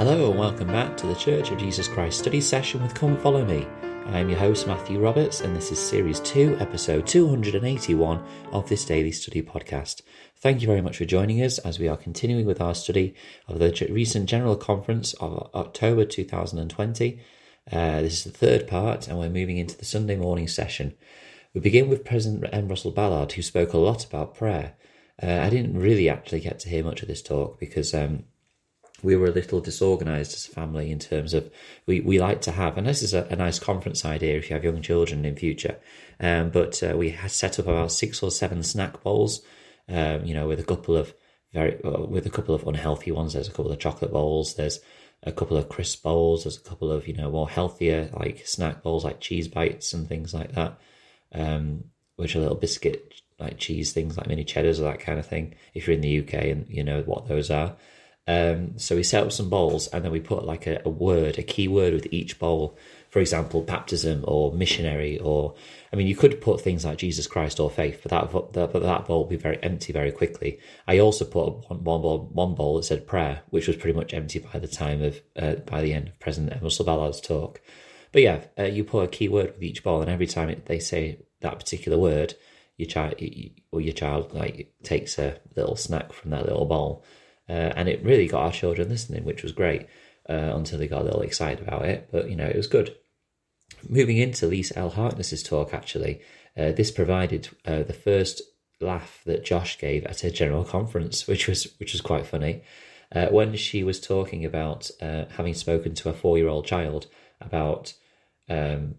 Hello and welcome back to the Church of Jesus Christ study session with Come Follow Me. I'm your host Matthew Roberts and this is series 2, episode 281 of this daily study podcast. Thank you very much for joining us as we are continuing with our study of the recent General Conference of October 2020. Uh, this is the third part and we're moving into the Sunday morning session. We begin with President M. Russell Ballard who spoke a lot about prayer. Uh, I didn't really actually get to hear much of this talk because um, we were a little disorganized as a family in terms of we, we like to have, and this is a, a nice conference idea if you have young children in future. Um, but uh, we had set up about six or seven snack bowls, um, you know, with a couple of very uh, with a couple of unhealthy ones. There's a couple of chocolate bowls. There's a couple of crisp bowls. There's a couple of you know more healthier like snack bowls like cheese bites and things like that, um, which are little biscuit like cheese things like mini cheddars or that kind of thing. If you're in the UK and you know what those are. Um, so we set up some bowls and then we put like a, a, word, a key word with each bowl. For example, baptism or missionary, or I mean, you could put things like Jesus Christ or faith, but that that, but that bowl would be very empty very quickly. I also put one, one bowl one bowl that said prayer, which was pretty much empty by the time of uh, by the end of President Russell Ballard's talk. But yeah, uh, you put a key word with each bowl, and every time it, they say that particular word, your child or your child like takes a little snack from that little bowl uh, and it really got our children listening, which was great uh, until they got a little excited about it. But, you know, it was good. Moving into Lisa L. Harkness's talk, actually, uh, this provided uh, the first laugh that Josh gave at a general conference, which was which was quite funny. Uh, when she was talking about uh, having spoken to a four-year-old child about um,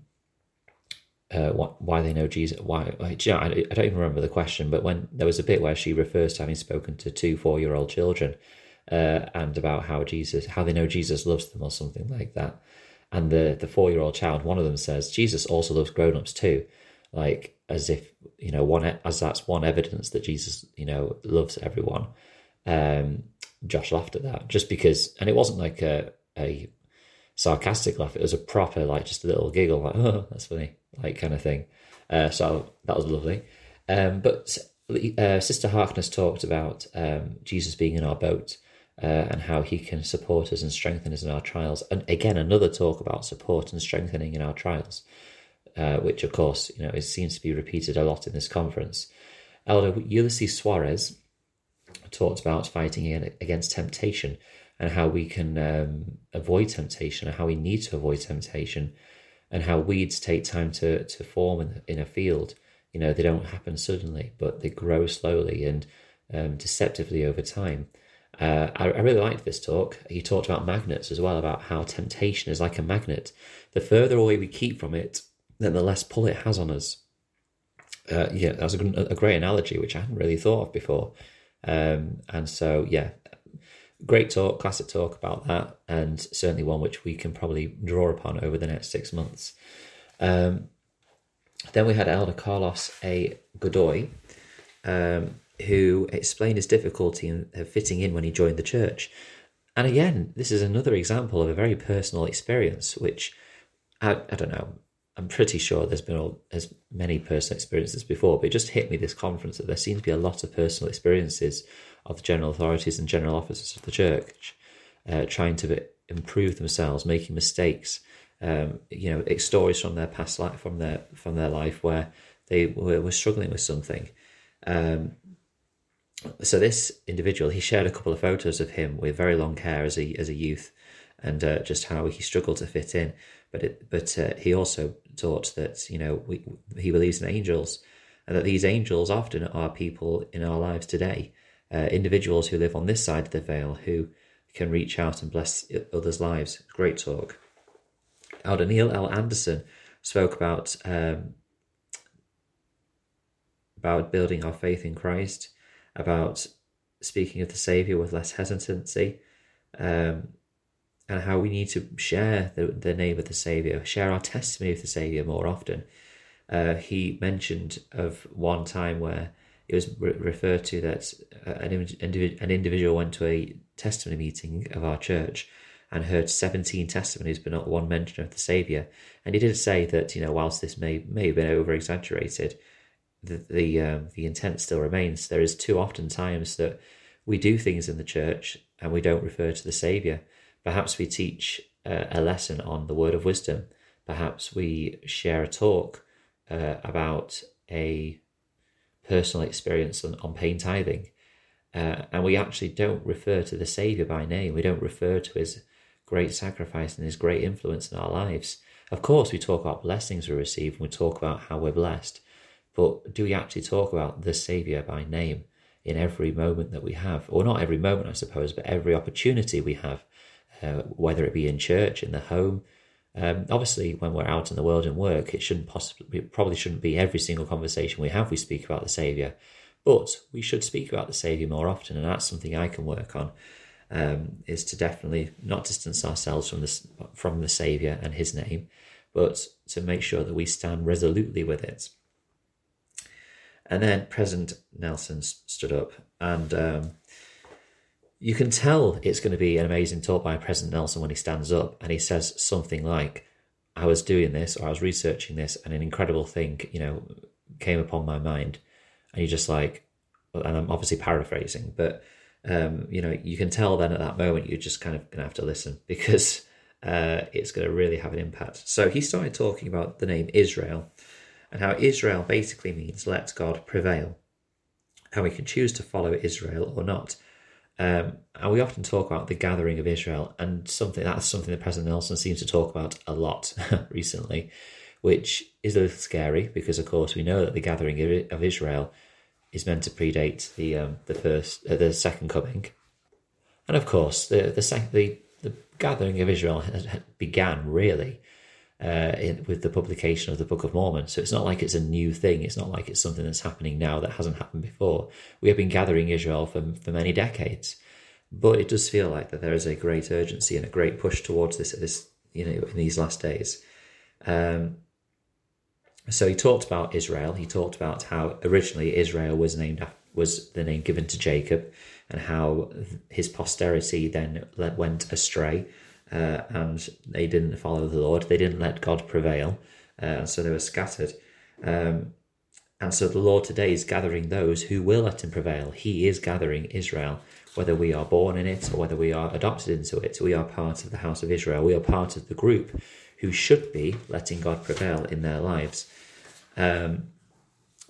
uh, why they know Jesus. Why I, don't even remember the question, but when there was a bit where she refers to having spoken to two four-year-old children, uh, and about how Jesus, how they know Jesus loves them, or something like that. And the the four-year-old child, one of them says, Jesus also loves grown-ups too, like as if you know one as that's one evidence that Jesus you know loves everyone. Um, Josh laughed at that just because, and it wasn't like a a sarcastic laugh. It was a proper like just a little giggle, like oh that's funny like kind of thing. Uh, so that was lovely. Um, but uh, Sister Harkness talked about um, Jesus being in our boat uh, and how he can support us and strengthen us in our trials. And again, another talk about support and strengthening in our trials, uh, which of course you know it seems to be repeated a lot in this conference. Elder Ulisses Soares talked about fighting against temptation and how we can um, avoid temptation and how we need to avoid temptation and how weeds take time to, to form in, in a field. You know, they don't happen suddenly, but they grow slowly and um, deceptively over time. Uh, I, I, really liked this talk. He talked about magnets as well, about how temptation is like a magnet. The further away we keep from it, then the less pull it has on us. Uh, yeah, that's a, a, great analogy, which I hadn't really thought of before. Um, and so, yeah, great talk, classic talk about that, and certainly one which we can probably draw upon over the next six months. Um, then we had Elder Carlos A. Godoy, um, who explained his difficulty in fitting in when he joined the church. And again, this is another example of a very personal experience, which I, I don't know. I'm pretty sure there's been all, as many personal experiences before, but it just hit me this conference that there seems to be a lot of personal experiences of the general authorities and general officers of the church, uh, trying to improve themselves, making mistakes. Um, you know, it's stories from their past life, from their from their life where they were, were struggling with something. Um, so this individual, he shared a couple of photos of him with very long hair as a as a youth, and uh, just how he struggled to fit in. But it, but uh, he also taught that you know we, he believes in angels, and that these angels often are people in our lives today uh, individuals who live on this side of the veil who can reach out and bless others' lives. Great talk. Elder Neil L. Andersen spoke about um, about building our faith in Christ, about speaking of the Savior with less hesitancy, um, and how we need to share the, the name of the Savior, share our testimony of the Savior more often. Uh, he mentioned of one time where it was re- referred to that uh, an, an individual went to a testimony meeting of our church and heard 17 testimonies but not one mention of the Saviour. And he did say that, you know, whilst this may, may have been over exaggerated, the, the, um, the intent still remains. There is too often times that we do things in the church and we don't refer to the Saviour. Perhaps we teach uh, a lesson on the word of wisdom. Perhaps we share a talk uh, about a personal experience on, on paying tithing. Uh, and we actually don't refer to the Saviour by name. We don't refer to his great sacrifice and his great influence in our lives. Of course, we talk about blessings we receive and we talk about how we're blessed. But do we actually talk about the Saviour by name in every moment that we have? Or not every moment, I suppose, but every opportunity we have, uh, whether it be in church, in the home. Um, obviously, when we're out in the world and work, it shouldn't possibly, it probably shouldn't be every single conversation we have we speak about the Saviour. But we should speak about the Saviour more often, and that's something I can work on. Um, is to definitely not distance ourselves from the from the Saviour and His name, but to make sure that we stand resolutely with it. And then President Nelson stood up, and um, you can tell it's going to be an amazing talk by President Nelson when he stands up and he says something like, "I was doing this, or I was researching this, and an incredible thing, you know, came upon my mind." And you're just like, and I'm obviously paraphrasing, but um, you know, you can tell then at that moment you're just kind of going to have to listen because uh, it's going to really have an impact. So he started talking about the name Israel and how Israel basically means let God prevail. How we can choose to follow Israel or not. Um, and we often talk about the gathering of Israel, and something that's something that President Nelson seems to talk about a lot recently, which is a little scary because, of course, we know that the gathering of Israel is meant to predate the um, the first uh, the second coming, and of course the the sec- the the gathering of Israel began really uh, in, with the publication of the Book of Mormon. So it's not like it's a new thing. It's not like it's something that's happening now that hasn't happened before. We have been gathering Israel for for many decades, but it does feel like that there is a great urgency and a great push towards this this you know in these last days. Um, so he talked about Israel. He talked about how originally Israel was named was the name given to Jacob, and how his posterity then went astray, uh, and they didn't follow the Lord. They didn't let God prevail, uh, and so they were scattered. Um, and so the Lord today is gathering those who will let Him prevail. He is gathering Israel, whether we are born in it or whether we are adopted into it. We are part of the house of Israel. We are part of the group who should be letting God prevail in their lives. Um,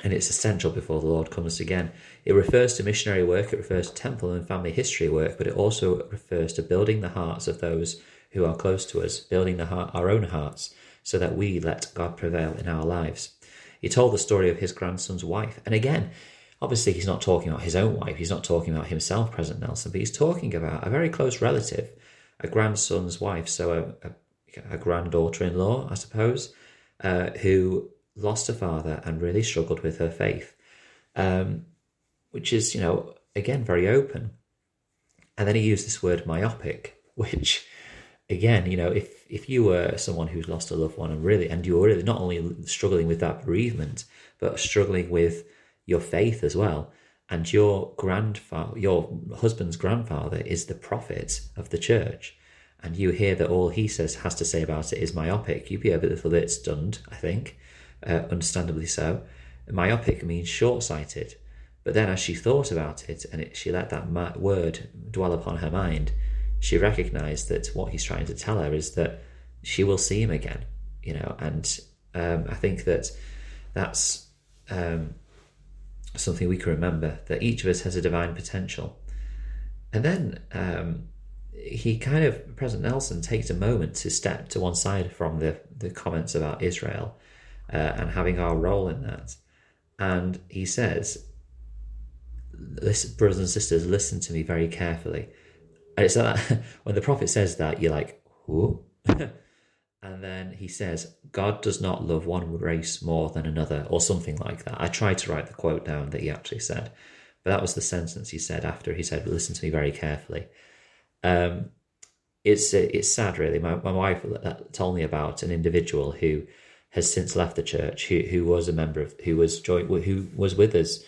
and it's essential before the Lord comes again. It refers to missionary work, it refers to temple and family history work, but it also refers to building the hearts of those who are close to us, building the heart, our own hearts, so that we let God prevail in our lives. He told the story of his grandson's wife. And again, obviously, he's not talking about his own wife, he's not talking about himself, President Nelson, but he's talking about a very close relative, a grandson's wife, so a, a, a granddaughter in law, I suppose, uh, who lost a father and really struggled with her faith, um, which is, you know, again, very open. And then he used this word myopic, which, again, you know, if, if you were someone who's lost a loved one and really, and you're really not only struggling with that bereavement, but struggling with your faith as well, and your grandfather, your husband's grandfather is the prophet of the church, and you hear that all he says has to say about it is myopic, you'd be a little bit stunned, I think uh, understandably so. Myopic means short sighted. But then, as she thought about it and it, she let that word dwell upon her mind, she recognized that what he's trying to tell her is that she will see him again, you know. And um, I think that that's um, something we can remember that each of us has a divine potential. And then um, he kind of, President Nelson takes a moment to step to one side from the, the comments about Israel uh, and having our role in that. And he says, listen, brothers and sisters, listen to me very carefully. And it's like when the prophet says that, you're like, who? and then he says, God does not love one race more than another, or something like that. I tried to write the quote down that he actually said, but that was the sentence he said after he said, listen to me very carefully. Um, it's it's sad, really. My, my wife told me about an individual who has since left the church, who who was a member of, who was joined, who was with us.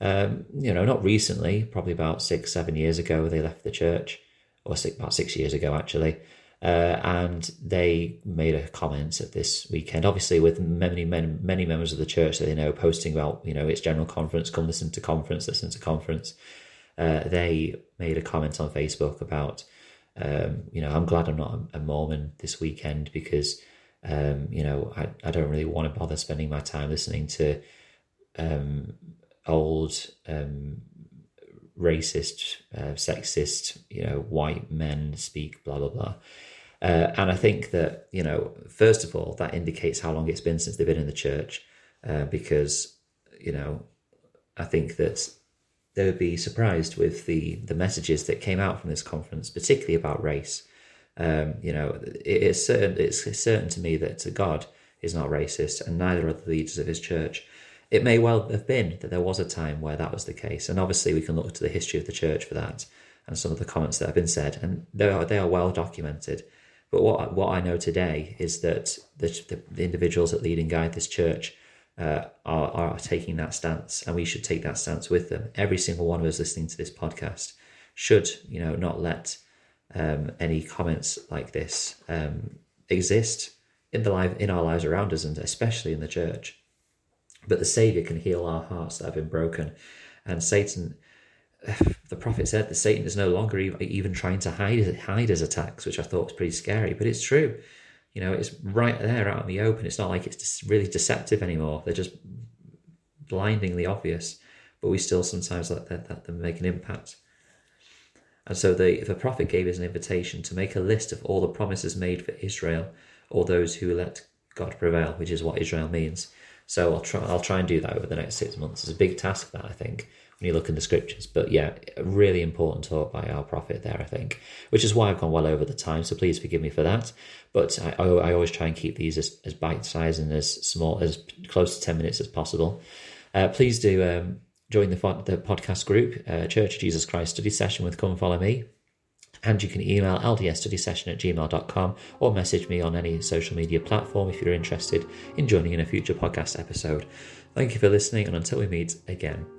Um, you know, not recently, probably about six, seven years ago, they left the church, or six, about six years ago actually. Uh, and they made a comment at this weekend, obviously with many, many, many members of the church that they know posting about, you know, its general conference, come listen to conference, listen to conference. Uh, they made a comment on Facebook about Um, you know, I'm glad I'm not a Mormon this weekend because, um, you know, I, I don't really want to bother spending my time listening to um, old um, racist, uh, sexist, you know, white men speak, blah, blah, blah. Uh, and I think that, you know, first of all, that indicates how long it's been since they've been in the church, uh, because, you know, I think that they would be surprised with the, the messages that came out from this conference, particularly about race. Um, you know, it is certain, it's certain to me that God is not racist, and neither are the leaders of his church. It may well have been that there was a time where that was the case, and obviously we can look to the history of the church for that and some of the comments that have been said, and they are they are well documented. But what what I know today is that the, the, the individuals that lead and guide this church uh, are, are taking that stance, and we should take that stance with them. Every single one of us listening to this podcast should, you know, not let um, any comments like this um, exist in the life in our lives around us, and especially in the church. But the Savior can heal our hearts that have been broken, and Satan. The prophet said that Satan is no longer even trying to hide hide his attacks, which I thought was pretty scary. But it's true you know, it's right there out in the open. It's not like it's really deceptive anymore. They're just blindingly obvious, but we still sometimes let, them make an impact. And so the, the prophet gave us an invitation to make a list of all the promises made for Israel, or those who let God prevail, which is what Israel means. So I'll try I'll try and do that over the next six months. It's a big task that I think when you look in the scriptures. But yeah, a really important talk by our prophet there, I think, which is why I've gone well over the time. So please forgive me for that. But I, I always try and keep these as, as bite sized and as small, as close to 10 minutes as possible. Uh, please do um, join the, the podcast group, uh, Church Jesus Christ Study Session with Come Follow Me. And you can email ldsstudysession at gmail.com or message me on any social media platform if you're interested in joining in a future podcast episode. Thank you for listening, and until we meet again.